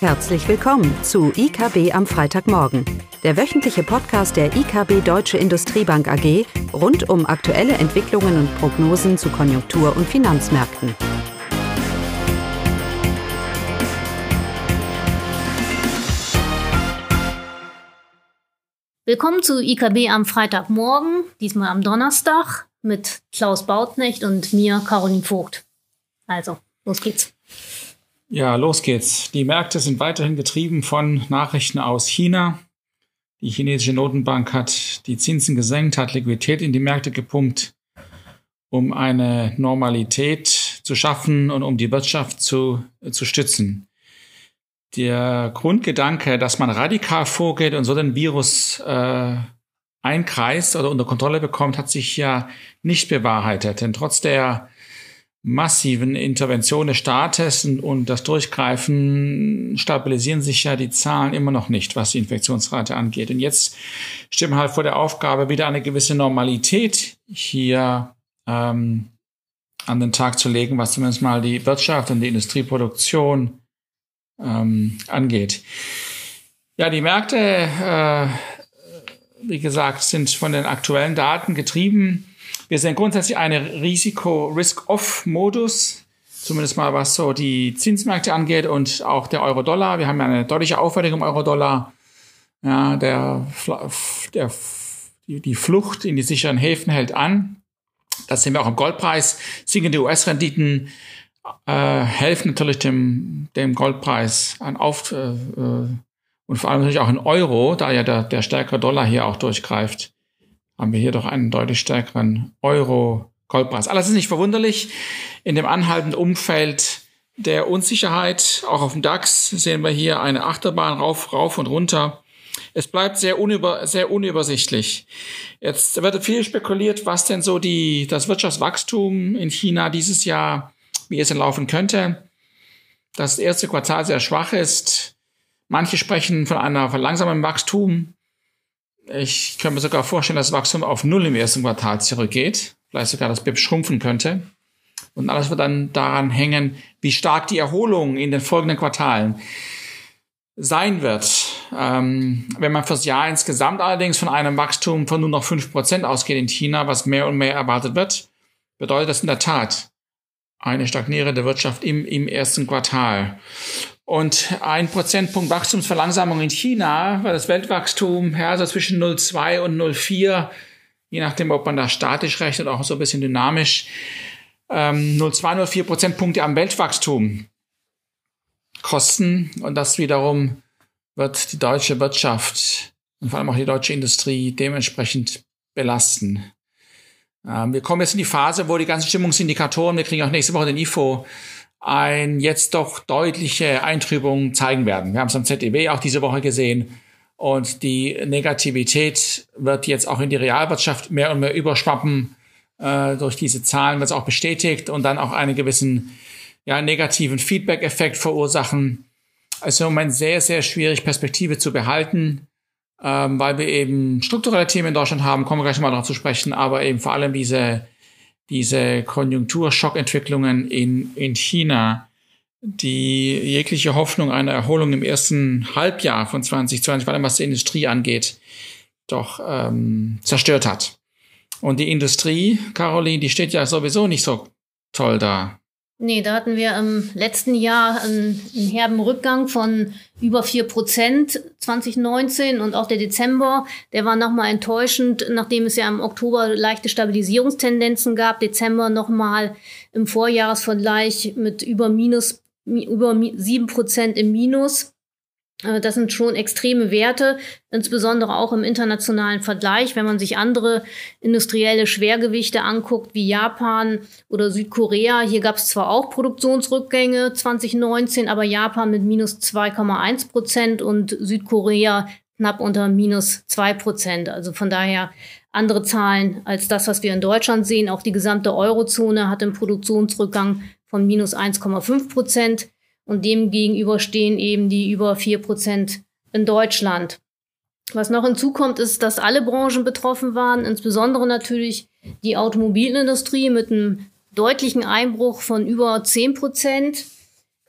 Herzlich willkommen zu IKB am Freitagmorgen, der wöchentliche Podcast der IKB Deutsche Industriebank AG rund um aktuelle Entwicklungen und Prognosen zu Konjunktur- und Finanzmärkten. Willkommen zu IKB am Freitagmorgen, diesmal am Donnerstag mit Klaus Bautnecht und mir, Caroline Vogt. Also, los geht's. Ja, los geht's. Die Märkte sind weiterhin getrieben von Nachrichten aus China. Die chinesische Notenbank hat die Zinsen gesenkt, hat Liquidität in die Märkte gepumpt, um eine Normalität zu schaffen und um die Wirtschaft zu, zu stützen. Der Grundgedanke, dass man radikal vorgeht und so den Virus äh, einkreist oder unter Kontrolle bekommt, hat sich ja nicht bewahrheitet. Denn trotz der massiven Intervention des Staates und, und das Durchgreifen stabilisieren sich ja die Zahlen immer noch nicht, was die Infektionsrate angeht. Und jetzt stehen wir halt vor der Aufgabe, wieder eine gewisse Normalität hier ähm, an den Tag zu legen, was zumindest mal die Wirtschaft und die Industrieproduktion ähm, angeht. Ja, die Märkte, äh, wie gesagt, sind von den aktuellen Daten getrieben. Wir sehen grundsätzlich einen Risiko-Risk-Off-Modus, zumindest mal was so die Zinsmärkte angeht und auch der Euro-Dollar. Wir haben ja eine deutliche Aufwertung im Euro-Dollar. Ja, der, der, die Flucht in die sicheren Häfen hält an. Das sehen wir auch im Goldpreis. Sinkende US-Renditen äh, helfen natürlich dem, dem Goldpreis an auf äh, äh, und vor allem natürlich auch in Euro, da ja der, der stärkere Dollar hier auch durchgreift haben wir hier doch einen deutlich stärkeren Euro-Goldpreis. Alles ist nicht verwunderlich. In dem anhaltenden Umfeld der Unsicherheit, auch auf dem DAX, sehen wir hier eine Achterbahn rauf, rauf und runter. Es bleibt sehr, unüber, sehr unübersichtlich. Jetzt wird viel spekuliert, was denn so die, das Wirtschaftswachstum in China dieses Jahr, wie es denn laufen könnte. Das erste Quartal sehr schwach ist. Manche sprechen von einer verlangsamten Wachstum. Ich kann mir sogar vorstellen, dass das Wachstum auf Null im ersten Quartal zurückgeht. Vielleicht sogar das BIP schrumpfen könnte. Und alles wird dann daran hängen, wie stark die Erholung in den folgenden Quartalen sein wird. Ähm, wenn man fürs Jahr insgesamt allerdings von einem Wachstum von nur noch fünf Prozent ausgeht in China, was mehr und mehr erwartet wird, bedeutet das in der Tat eine stagnierende Wirtschaft im, im ersten Quartal. Und ein Prozentpunkt Wachstumsverlangsamung in China, weil das Weltwachstum ja, so zwischen 0,2 und 0,4, je nachdem, ob man da statisch rechnet, auch so ein bisschen dynamisch, ähm, 0,2, 0,4 Prozentpunkte am Weltwachstum kosten. Und das wiederum wird die deutsche Wirtschaft und vor allem auch die deutsche Industrie dementsprechend belasten. Ähm, wir kommen jetzt in die Phase, wo die ganzen Stimmungsindikatoren, wir kriegen auch nächste Woche den IFO, ein jetzt doch deutliche Eintrübung zeigen werden. Wir haben es am ZDW auch diese Woche gesehen. Und die Negativität wird jetzt auch in die Realwirtschaft mehr und mehr überschwappen. Äh, durch diese Zahlen wird es auch bestätigt und dann auch einen gewissen ja, negativen Feedback-Effekt verursachen. Ist im Moment sehr, sehr schwierig, Perspektive zu behalten, ähm, weil wir eben strukturelle Themen in Deutschland haben, kommen wir gleich mal darauf zu sprechen, aber eben vor allem diese diese Konjunkturschockentwicklungen in, in China, die jegliche Hoffnung einer Erholung im ersten Halbjahr von 2020, vor allem was die Industrie angeht, doch ähm, zerstört hat. Und die Industrie, Caroline, die steht ja sowieso nicht so toll da. Nee, da hatten wir im letzten Jahr einen, einen herben Rückgang von über vier Prozent 2019 und auch der Dezember, der war nochmal enttäuschend, nachdem es ja im Oktober leichte Stabilisierungstendenzen gab. Dezember nochmal im Vorjahresvergleich mit über minus, über sieben Prozent im Minus. Äh, das sind schon extreme Werte, insbesondere auch im internationalen Vergleich. Wenn man sich andere industrielle Schwergewichte anguckt, wie Japan oder Südkorea, hier gab es zwar auch Produktionsrückgänge 2019, aber Japan mit minus 2,1 Prozent und Südkorea knapp unter minus 2 Prozent. Also von daher andere Zahlen als das, was wir in Deutschland sehen. Auch die gesamte Eurozone hat einen Produktionsrückgang von minus 1,5 Prozent und dem gegenüber stehen eben die über vier Prozent in Deutschland. Was noch hinzukommt, ist, dass alle Branchen betroffen waren, insbesondere natürlich die Automobilindustrie mit einem deutlichen Einbruch von über zehn Prozent.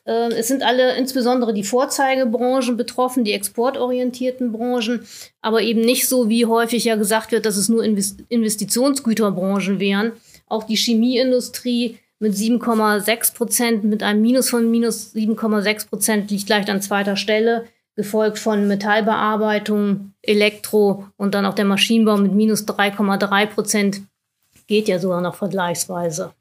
Äh, es sind alle insbesondere die Vorzeigebranchen betroffen, die exportorientierten Branchen, aber eben nicht so, wie häufig ja gesagt wird, dass es nur Investitionsgüterbranchen wären. Auch die Chemieindustrie mit 7,6 Prozent, mit einem Minus von minus 7,6 Prozent liegt leicht an zweiter Stelle, gefolgt von Metallbearbeitung, Elektro und dann auch der Maschinenbau mit minus 3,3 Prozent. Geht ja sogar noch vergleichsweise.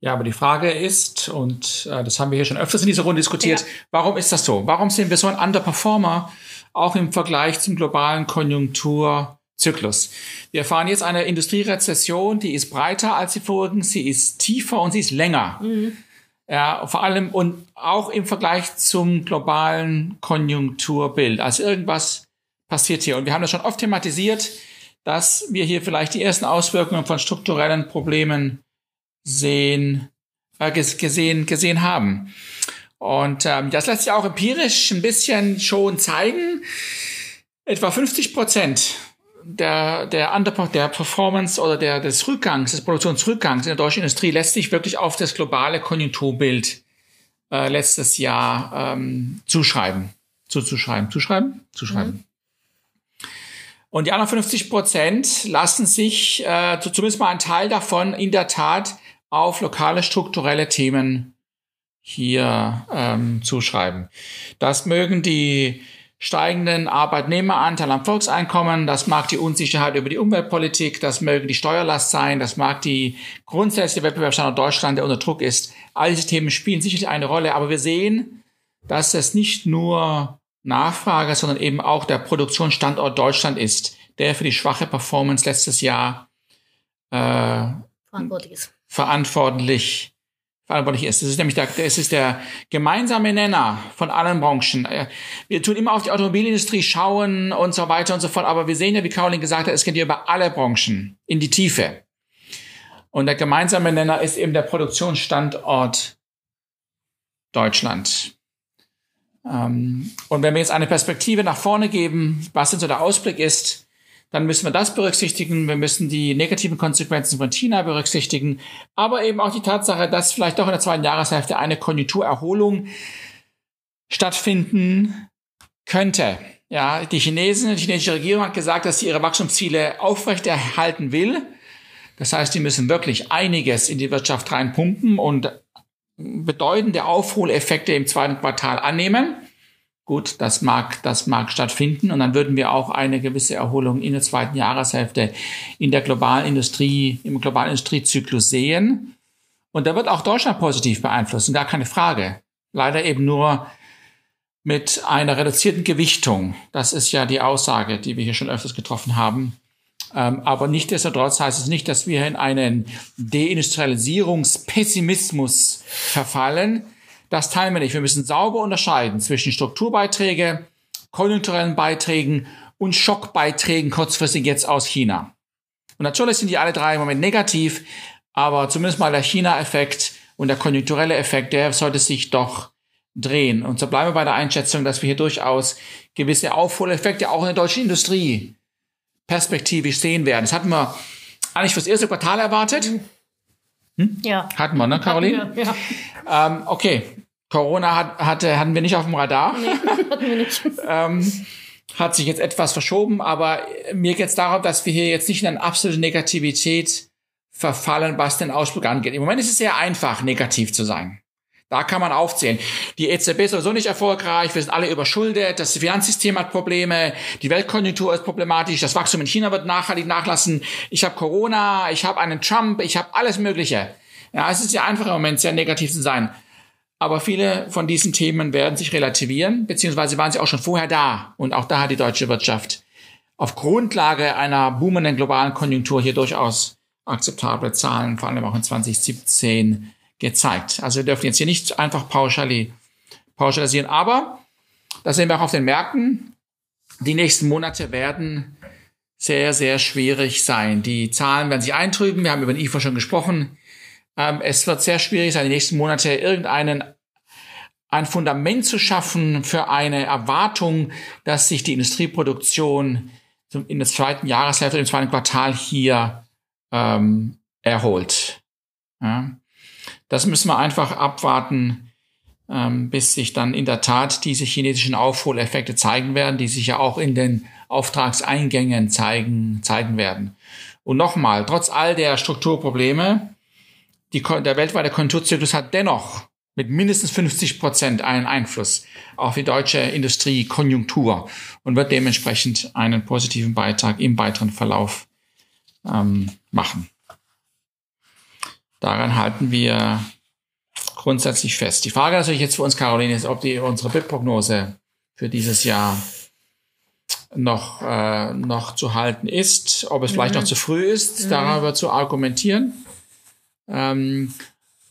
Ja, aber die Frage ist, und äh, das haben wir hier schon öfters in dieser Runde diskutiert, ja. warum ist das so? Warum sind wir so ein Underperformer, auch im Vergleich zum globalen Konjunkturzyklus? Wir erfahren jetzt eine Industrierezession, die ist breiter als die vorigen, sie ist tiefer und sie ist länger. Mhm. Ja, vor allem und auch im Vergleich zum globalen Konjunkturbild. Also irgendwas passiert hier. Und wir haben das schon oft thematisiert, dass wir hier vielleicht die ersten Auswirkungen von strukturellen Problemen sehen, äh, gesehen, gesehen haben. Und ähm, das lässt sich auch empirisch ein bisschen schon zeigen. Etwa 50 Prozent der, der, Under der Performance oder der, des Rückgangs, des Produktionsrückgangs in der deutschen Industrie lässt sich wirklich auf das globale Konjunkturbild äh, letztes Jahr ähm, zuschreiben. Zuzuschreiben. Zuschreiben? Zuschreiben. Mhm. Und die anderen 50 Prozent lassen sich, äh, zumindest mal ein Teil davon, in der Tat auf lokale strukturelle Themen hier ähm, zuschreiben. Das mögen die steigenden Arbeitnehmeranteil am Volkseinkommen, das mag die Unsicherheit über die Umweltpolitik, das mögen die Steuerlast sein, das mag die grundsätzliche Wettbewerbsstandort Deutschland, der unter Druck ist. All diese Themen spielen sicherlich eine Rolle, aber wir sehen, dass es nicht nur Nachfrage, sondern eben auch der Produktionsstandort Deutschland ist, der für die schwache Performance letztes Jahr äh, verantwortlich ist verantwortlich verantwortlich ist. Das ist nämlich der, das ist der gemeinsame Nenner von allen Branchen. Äh, wir tun immer auf die Automobilindustrie schauen und so weiter und so fort, aber wir sehen ja, wie Caroline gesagt hat, es geht hier über alle Branchen in die Tiefe. Und der gemeinsame Nenner ist eben der Produktionsstandort Deutschland. Ähm, und wenn wir jetzt eine Perspektive nach vorne geben, was denn so der Ausblick ist, dann müssen wir das berücksichtigen. Wir müssen die negativen Konsequenzen von China berücksichtigen, aber eben auch die Tatsache, dass vielleicht doch in der zweiten Jahreshälfte eine Konjunkturerholung stattfinden könnte. Ja, die Chinesen, die chinesische Regierung hat gesagt, dass sie ihre Wachstumsziele aufrechterhalten will. Das heißt, die müssen wirklich einiges in die Wirtschaft reinpumpen und bedeutende Aufholeffekte im zweiten Quartal annehmen. Gut, das mag, das mag stattfinden und dann würden wir auch eine gewisse Erholung in der zweiten Jahreshälfte in der globalen Industrie, im globalen Industriezyklus sehen. Und da wird auch Deutschland positiv beeinflussen, gar keine Frage. Leider eben nur mit einer reduzierten Gewichtung. Das ist ja die Aussage, die wir hier schon öfters getroffen haben. Ähm, aber nichtsdestotrotz heißt es nicht, dass wir in einen Deindustrialisierungspessimismus verfallen, das teilen wir nicht. Wir müssen sauber unterscheiden zwischen Strukturbeiträge, konjunkturellen Beiträgen und Schockbeiträgen kurzfristig jetzt aus China. Und natürlich sind die alle drei im Moment negativ, aber zumindest mal der China-Effekt und der konjunkturelle Effekt, der sollte sich doch drehen. Und so bleiben wir bei der Einschätzung, dass wir hier durchaus gewisse Aufholeffekte auch in der deutschen Industrie perspektivisch sehen werden. Das hatten wir eigentlich fürs erste Quartal erwartet. Hm? Ja. Hatten wir, ne, Caroline? Ja. Ähm, okay, Corona hat, hatte, hatten wir nicht auf dem Radar. Nee, hatten wir nicht. ähm, hat sich jetzt etwas verschoben, aber mir geht es darum, dass wir hier jetzt nicht in eine absolute Negativität verfallen, was den Ausblick angeht. Im Moment ist es sehr einfach, negativ zu sein. Da kann man aufzählen. Die EZB ist sowieso nicht erfolgreich, wir sind alle überschuldet, das Finanzsystem hat Probleme, die Weltkonjunktur ist problematisch, das Wachstum in China wird nachhaltig nachlassen, ich habe Corona, ich habe einen Trump, ich habe alles Mögliche. Ja, es ist ja einfach im Moment sehr negativ zu sein. Aber viele von diesen Themen werden sich relativieren, beziehungsweise waren sie auch schon vorher da. Und auch da hat die deutsche Wirtschaft auf Grundlage einer boomenden globalen Konjunktur hier durchaus akzeptable Zahlen, vor allem auch in 2017 gezeigt. Also wir dürfen jetzt hier nicht einfach pauschali pauschalisieren. Aber, das sehen wir auch auf den Märkten, die nächsten Monate werden sehr, sehr schwierig sein. Die Zahlen werden sich eintrüben. Wir haben über den IFO schon gesprochen. Ähm, es wird sehr schwierig sein, die nächsten Monate irgendeinen ein Fundament zu schaffen für eine Erwartung, dass sich die Industrieproduktion in der zweiten Jahreshälfte, im zweiten Quartal hier ähm, erholt. Ja. Das müssen wir einfach abwarten, ähm, bis sich dann in der Tat diese chinesischen Aufholeffekte zeigen werden, die sich ja auch in den Auftragseingängen zeigen, zeigen werden. Und nochmal, trotz all der Strukturprobleme, die, der weltweite Konjunkturzyklus hat dennoch mit mindestens 50 Prozent einen Einfluss auf die deutsche Industriekonjunktur und wird dementsprechend einen positiven Beitrag im weiteren Verlauf ähm, machen. Daran halten wir grundsätzlich fest. Die Frage natürlich jetzt für uns, Caroline, ist, ob die unsere BIP-Prognose für dieses Jahr noch, äh, noch zu halten ist, ob es mhm. vielleicht noch zu früh ist, mhm. darüber zu argumentieren. Ähm,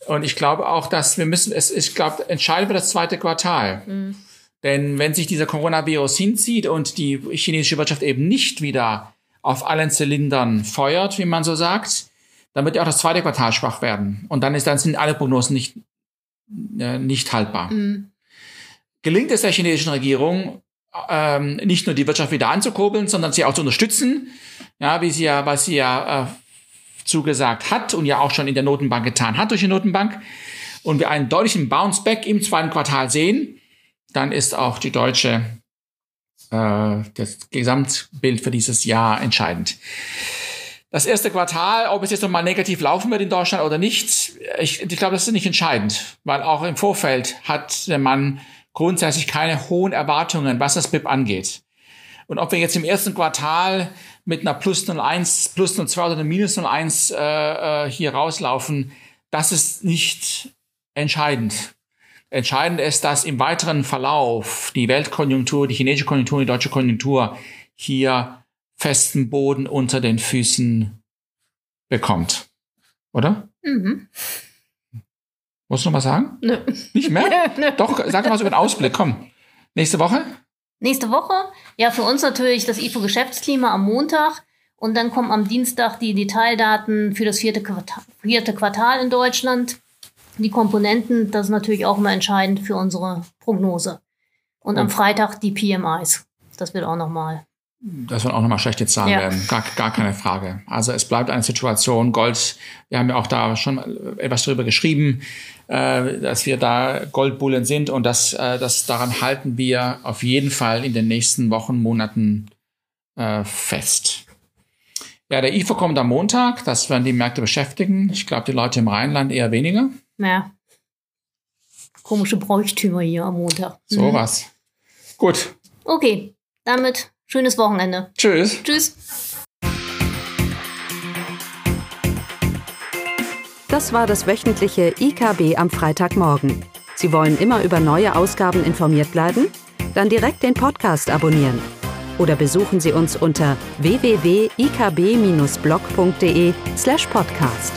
und ich glaube auch, dass wir müssen, es, ich glaube, entscheidend wird das zweite Quartal. Mhm. Denn wenn sich dieser Coronavirus hinzieht und die chinesische Wirtschaft eben nicht wieder auf allen Zylindern feuert, wie man so sagt, dann wird ja auch das zweite Quartal schwach werden. Und dann ist, dann sind alle Prognosen nicht, äh, nicht haltbar. Mhm. Gelingt es der chinesischen Regierung, ähm, nicht nur die Wirtschaft wieder anzukurbeln, sondern sie auch zu unterstützen, ja, wie sie ja, was sie ja äh, zugesagt hat und ja auch schon in der Notenbank getan hat durch die Notenbank, und wir einen deutlichen Bounce-Back im zweiten Quartal sehen, dann ist auch die deutsche äh, das Gesamtbild für dieses Jahr entscheidend. Das erste Quartal, ob es jetzt nochmal negativ laufen wird in Deutschland oder nicht, ich, ich glaube, das ist nicht entscheidend, weil auch im Vorfeld hat Mann grundsätzlich keine hohen Erwartungen, was das BIP angeht. Und ob wir jetzt im ersten Quartal mit einer plus 0,1, plus 0,2 oder einer minus 0,1 äh, äh, hier rauslaufen, das ist nicht entscheidend. Entscheidend ist, dass im weiteren Verlauf die Weltkonjunktur, die chinesische Konjunktur, die deutsche Konjunktur hier festen Boden unter den Füßen bekommt. Oder? Mhm. Musst du noch was sagen? Nö. Nicht mehr? Nö. Doch, sag mal was über den Ausblick. Komm. Nächste Woche? Nächste Woche? Ja, für uns natürlich das IFO-Geschäftsklima am Montag. Und dann kommen am Dienstag die Detaildaten für das vierte Quartal, vierte Quartal in Deutschland. Die Komponenten, das ist natürlich auch immer entscheidend für unsere Prognose. Und, Und am Freitag die PMIs. Das wird auch nochmal das wird auch nochmal schlechte Zahlen ja. werden, gar, gar keine Frage. Also es bleibt eine Situation, Gold, wir haben ja auch da schon etwas drüber geschrieben, äh, dass wir da Goldbullen sind und das, äh, das daran halten wir auf jeden Fall in den nächsten Wochen, Monaten äh, fest. Ja, der IFO kommt am Montag, das werden die Märkte beschäftigen. Ich glaube, die Leute im Rheinland eher weniger. Ja. Komische Bräuchtümer hier am Montag. Mhm. So was. Gut. Okay, damit Schönes Wochenende. Tschüss. Tschüss. Das war das wöchentliche IKB am Freitagmorgen. Sie wollen immer über neue Ausgaben informiert bleiben? Dann direkt den Podcast abonnieren. Oder besuchen Sie uns unter www.ikb-blog.de slash podcast.